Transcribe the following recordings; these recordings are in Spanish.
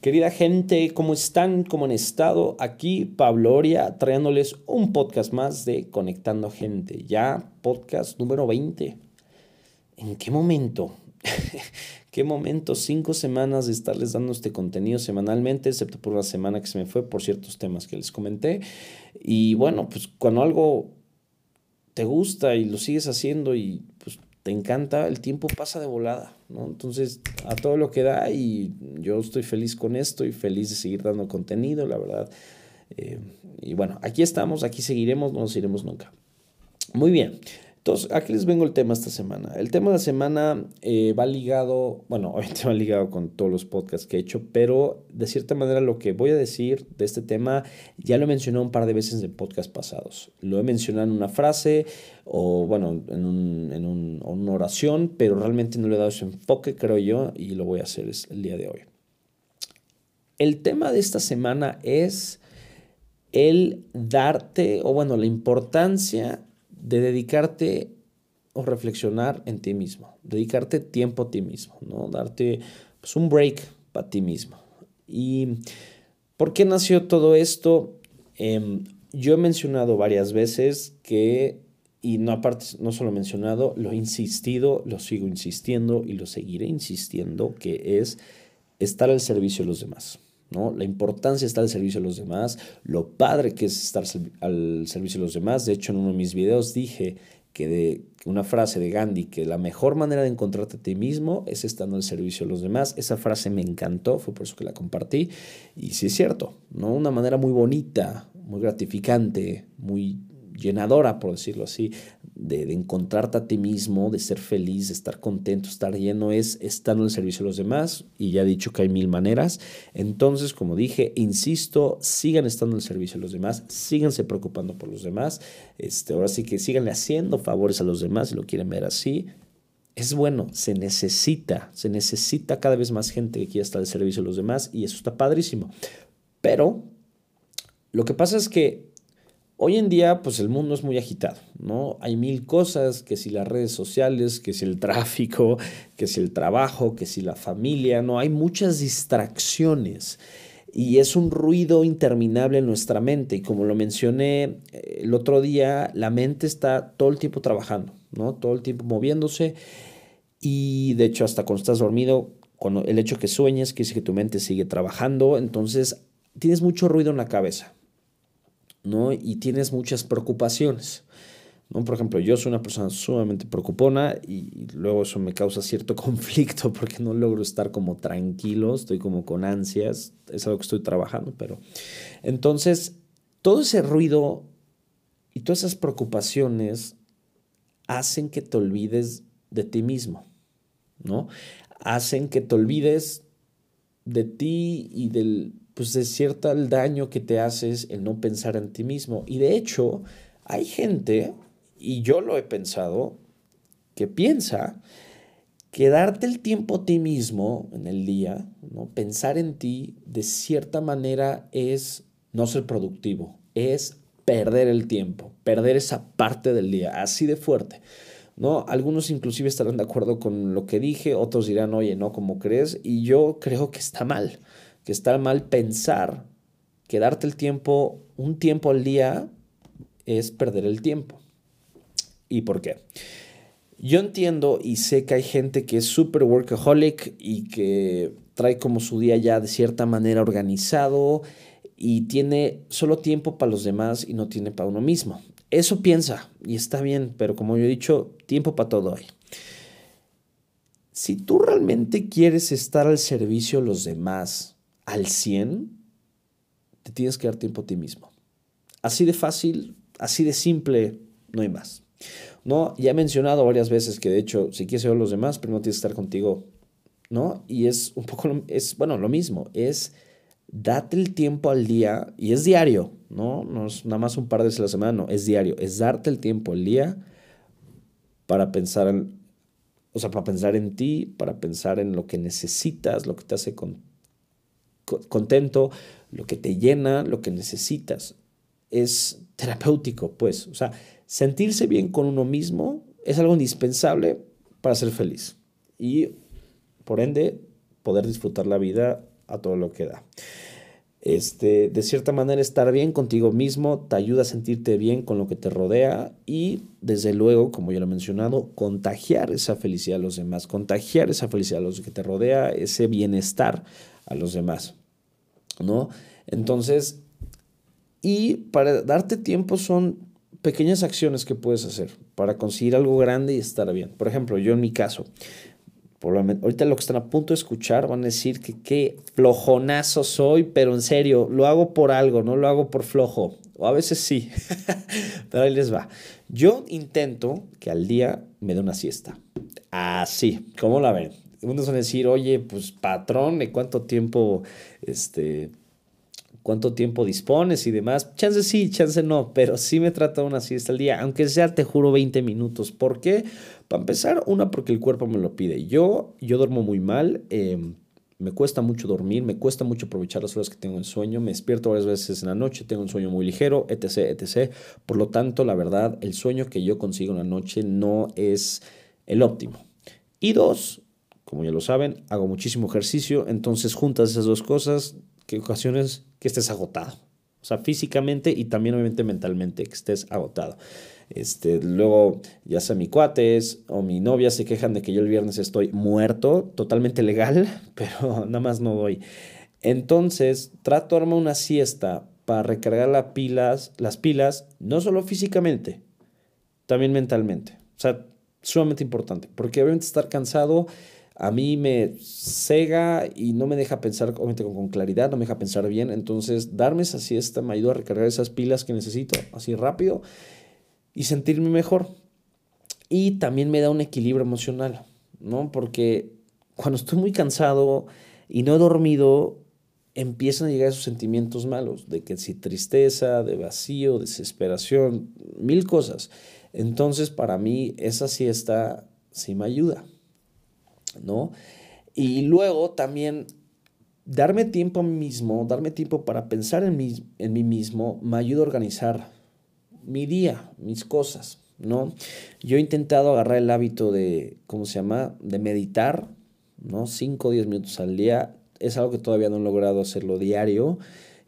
Querida gente, ¿cómo están? ¿Cómo han estado? Aquí Pablo Oria trayéndoles un podcast más de Conectando Gente. Ya podcast número 20. ¿En qué momento? ¿Qué momento? Cinco semanas de estarles dando este contenido semanalmente, excepto por una semana que se me fue por ciertos temas que les comenté. Y bueno, pues cuando algo te gusta y lo sigues haciendo y pues te encanta, el tiempo pasa de volada, ¿no? Entonces, a todo lo que da y yo estoy feliz con esto y feliz de seguir dando contenido, la verdad. Eh, y bueno, aquí estamos, aquí seguiremos, no nos iremos nunca. Muy bien. Entonces, aquí les vengo el tema esta semana. El tema de la semana eh, va ligado, bueno, obviamente va ligado con todos los podcasts que he hecho, pero de cierta manera lo que voy a decir de este tema ya lo he mencionado un par de veces en podcasts pasados. Lo he mencionado en una frase o, bueno, en, un, en un, oración, pero realmente no le he dado ese enfoque, creo yo, y lo voy a hacer el día de hoy. El tema de esta semana es el darte, o bueno, la importancia de dedicarte o reflexionar en ti mismo, dedicarte tiempo a ti mismo, ¿no? Darte pues, un break para ti mismo. ¿Y por qué nació todo esto? Em, yo he mencionado varias veces que, y no aparte, no solo mencionado, lo he insistido, lo sigo insistiendo y lo seguiré insistiendo, que es estar al servicio de los demás. ¿no? La importancia de estar al servicio de los demás, lo padre que es estar al servicio de los demás. De hecho, en uno de mis videos dije que de una frase de Gandhi, que la mejor manera de encontrarte a ti mismo es estando al servicio de los demás. Esa frase me encantó, fue por eso que la compartí. Y sí es cierto, ¿no? Una manera muy bonita, muy gratificante, muy llenadora, por decirlo así, de, encontrarte a ti mismo, de ser feliz, de estar contento, estar lleno, es estando en el servicio de los demás. Y ya he dicho que hay mil maneras. Entonces, como dije, insisto, sigan estando en el servicio de los demás, síganse preocupando por los demás. Este, ahora sí que síganle haciendo favores a los demás si lo quieren ver así. Es bueno, se necesita, se necesita cada vez más gente que quiera estar al servicio de los demás y eso está padrísimo. Pero lo que pasa es que Hoy en día, pues el mundo es muy agitado, ¿no? Hay mil cosas, que si las redes sociales, que si el tráfico, que si el trabajo, que si la familia, ¿no? Hay muchas distracciones y es un ruido interminable en nuestra mente. Y como lo mencioné eh, el otro día, la mente está todo el tiempo trabajando, ¿no? Todo el tiempo moviéndose y de hecho hasta cuando estás dormido, cuando el hecho que sueñes, que dice que tu mente sigue trabajando, entonces tienes mucho ruido en la cabeza. ¿No? Y tienes muchas preocupaciones. ¿no? Por ejemplo, yo soy una persona sumamente preocupona y luego eso me causa cierto conflicto porque no logro estar como tranquilo, estoy como con ansias, es algo que estoy trabajando, pero entonces todo ese ruido y todas esas preocupaciones hacen que te olvides de ti mismo, ¿no? Hacen que te olvides de ti y del, pues de cierto el daño que te haces el no pensar en ti mismo. Y de hecho, hay gente, y yo lo he pensado, que piensa que darte el tiempo a ti mismo en el día, ¿no? pensar en ti, de cierta manera es no ser productivo, es perder el tiempo, perder esa parte del día, así de fuerte. ¿no? Algunos inclusive estarán de acuerdo con lo que dije, otros dirán, oye, no, ¿cómo crees? Y yo creo que está mal que está mal pensar que darte el tiempo, un tiempo al día, es perder el tiempo. ¿Y por qué? Yo entiendo y sé que hay gente que es súper workaholic y que trae como su día ya de cierta manera organizado y tiene solo tiempo para los demás y no tiene para uno mismo. Eso piensa y está bien, pero como yo he dicho, tiempo para todo hay. Si tú realmente quieres estar al servicio de los demás, al 100, te tienes que dar tiempo a ti mismo. Así de fácil, así de simple, no hay más. ¿No? Ya he mencionado varias veces que de hecho, si quieres ver a los demás, primero tienes que estar contigo, ¿no? Y es un poco, es, bueno, lo mismo, es date el tiempo al día, y es diario, ¿no? No es nada más un par de veces a la semana, no, es diario, es darte el tiempo al día para pensar en, o sea, para pensar en ti, para pensar en lo que necesitas, lo que te hace contento, lo que te llena, lo que necesitas. Es terapéutico, pues. O sea, sentirse bien con uno mismo es algo indispensable para ser feliz. Y, por ende, poder disfrutar la vida a todo lo que da. Este, de cierta manera, estar bien contigo mismo te ayuda a sentirte bien con lo que te rodea y, desde luego, como ya lo he mencionado, contagiar esa felicidad a los demás, contagiar esa felicidad a los que te rodea, ese bienestar a los demás, ¿no? Entonces, y para darte tiempo son pequeñas acciones que puedes hacer para conseguir algo grande y estar bien. Por ejemplo, yo en mi caso, ahorita lo que están a punto de escuchar van a decir que qué flojonazo soy, pero en serio, lo hago por algo, no lo hago por flojo. O a veces sí, pero ahí les va. Yo intento que al día me dé una siesta. Así, ¿cómo la ven? Unos van a decir, oye, pues patrón, ¿de cuánto tiempo este, cuánto tiempo dispones y demás. Chance sí, chance no, pero sí me trata una siesta al día, aunque sea, te juro, 20 minutos. ¿Por qué? Para empezar, una, porque el cuerpo me lo pide. Yo, yo duermo muy mal. Em, me cuesta mucho dormir, me cuesta mucho aprovechar las horas que tengo en sueño, me despierto varias veces en la noche, tengo un sueño muy ligero, etc., etc. Por lo tanto, la verdad, el sueño que yo consigo en la noche no es el óptimo. Y dos, como ya lo saben, hago muchísimo ejercicio, entonces juntas esas dos cosas, que ocasiones que estés agotado. O sea, físicamente y también obviamente mentalmente, que estés agotado. Este, luego, ya sea mi cuates o mi novia se quejan de que yo el viernes estoy muerto, totalmente legal, pero nada más no doy. Entonces, trato de armar una siesta para recargar las pilas, las pilas, no solo físicamente, también mentalmente. O sea, sumamente importante, porque obviamente estar cansado a mí me cega y no me deja pensar, obviamente con claridad, no me deja pensar bien. Entonces, darme esa siesta me ayuda a recargar esas pilas que necesito así rápido y sentirme mejor. Y también me da un equilibrio emocional, ¿no? Porque cuando estoy muy cansado y no he dormido, empiezan a llegar esos sentimientos malos, de que si tristeza, de vacío, desesperación, mil cosas. Entonces, para mí, esa siesta sí me ayuda. ¿No? Y luego también darme tiempo a mí mismo, darme tiempo para pensar en mí, en mí mismo, me ayuda a organizar mi día, mis cosas, ¿no? Yo he intentado agarrar el hábito de, ¿cómo se llama? De meditar, ¿no? 5 o 10 minutos al día. Es algo que todavía no he logrado hacerlo diario.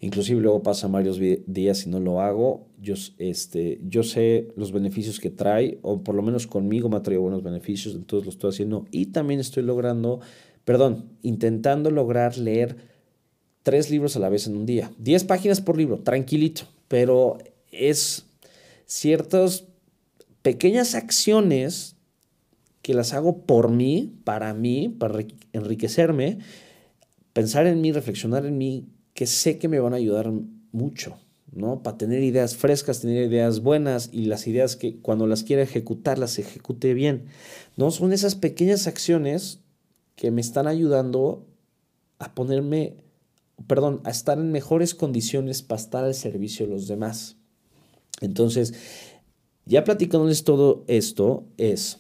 Inclusive luego pasan varios días y no lo hago. Yo, este, yo sé los beneficios que trae, o por lo menos conmigo me ha traído buenos beneficios, entonces lo estoy haciendo. Y también estoy logrando, perdón, intentando lograr leer tres libros a la vez en un día. Diez páginas por libro, tranquilito, pero es ciertas pequeñas acciones que las hago por mí, para mí, para enriquecerme, pensar en mí, reflexionar en mí, sé que me van a ayudar mucho, ¿no? Para tener ideas frescas, tener ideas buenas y las ideas que cuando las quiera ejecutar, las ejecute bien, ¿no? Son esas pequeñas acciones que me están ayudando a ponerme, perdón, a estar en mejores condiciones para estar al servicio de los demás. Entonces, ya platicándoles todo esto, es,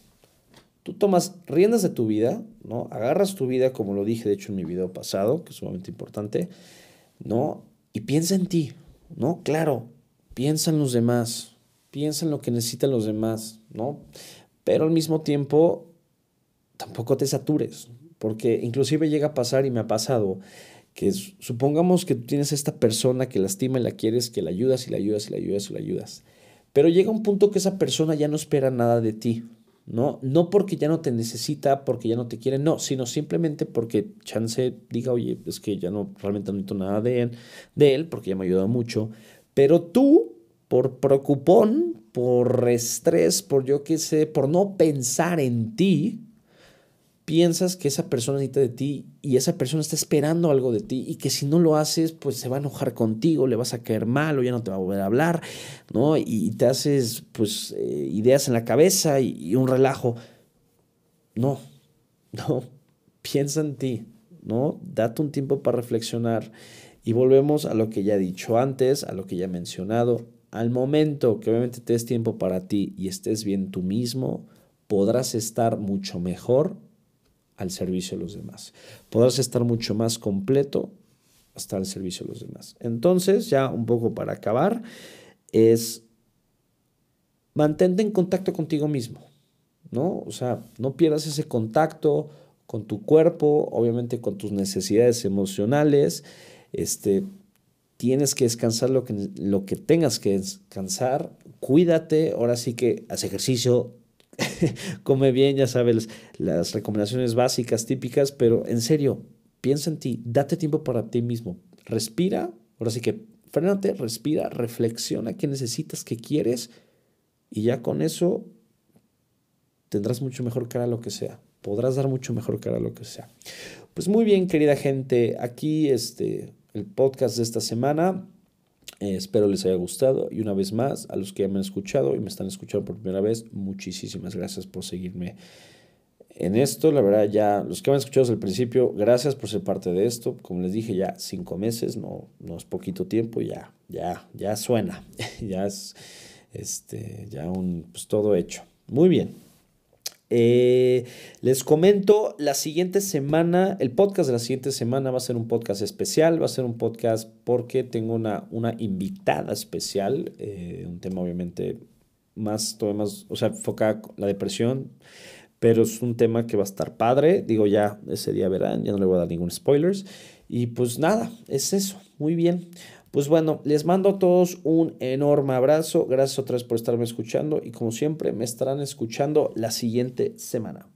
tú tomas riendas de tu vida, ¿no? Agarras tu vida, como lo dije de hecho en mi video pasado, que es sumamente importante, ¿no? Y piensa en ti, ¿no? Claro, piensa en los demás, piensa en lo que necesitan los demás, ¿no? Pero al mismo tiempo, tampoco te satures, porque inclusive llega a pasar y me ha pasado que supongamos que tú tienes a esta persona que lastima y la quieres, que la ayudas y la ayudas y la ayudas y la ayudas, pero llega un punto que esa persona ya no espera nada de ti, ¿no? No porque ya no te necesita, porque ya no te quiere, no, sino simplemente porque Chance diga, oye, es que ya no realmente no necesito nada de él, de él, porque ya me ha ayudado mucho. Pero tú, por preocupón, por estrés, por yo qué sé, por no pensar en ti, piensas que esa persona necesita de ti y esa persona está esperando algo de ti y que si no lo haces, pues se va a enojar contigo, le vas a caer mal o ya no te va a volver a hablar, ¿no? Y, te haces, pues, eh, ideas en la cabeza y, y, un relajo. No, no, piensa en ti, ¿no? Date un tiempo para reflexionar y volvemos a lo que ya he dicho antes, a lo que ya he mencionado. Al momento que obviamente te des tiempo para ti y estés bien tú mismo, podrás estar mucho mejor al servicio de los demás. Podrás estar mucho más completo hasta el servicio de los demás. Entonces, ya un poco para acabar, es mantente en contacto contigo mismo, ¿no? O sea, no pierdas ese contacto con tu cuerpo, obviamente con tus necesidades emocionales. Este, tienes que descansar lo que, lo que tengas que descansar. Cuídate, ahora sí que haz ejercicio, come bien, ya sabes, las recomendaciones básicas, típicas, pero en serio, piensa en ti, date tiempo para ti mismo, respira, ahora sí que frénate, respira, reflexiona qué necesitas, qué quieres, y ya con eso tendrás mucho mejor cara a lo que sea, podrás dar mucho mejor cara a lo que sea. Pues muy bien, querida gente, aquí este, el podcast de esta semana. Eh, espero les haya gustado y una vez más a los que ya me han escuchado y me están escuchando por primera vez, muchísimas gracias por seguirme en esto. La verdad ya los que me han escuchado desde el principio, gracias por ser parte de esto. Como les dije ya cinco meses, no, no es poquito tiempo, ya, ya, ya suena, ya es este, ya un, pues todo hecho. Muy bien. Eh, les comento, la siguiente semana, el podcast de la siguiente semana va a ser un podcast especial, va a ser un podcast porque tengo una, una invitada especial, eh, un tema obviamente más, todo más, o sea, enfocada la depresión, pero es un tema que va a estar padre, digo ya ese día verán, ya no le voy a dar ningún spoilers, y pues nada, es eso, muy bien. Pues bueno, les mando a todos un enorme abrazo. Gracias otra vez por estarme escuchando y como siempre me estarán escuchando la siguiente semana.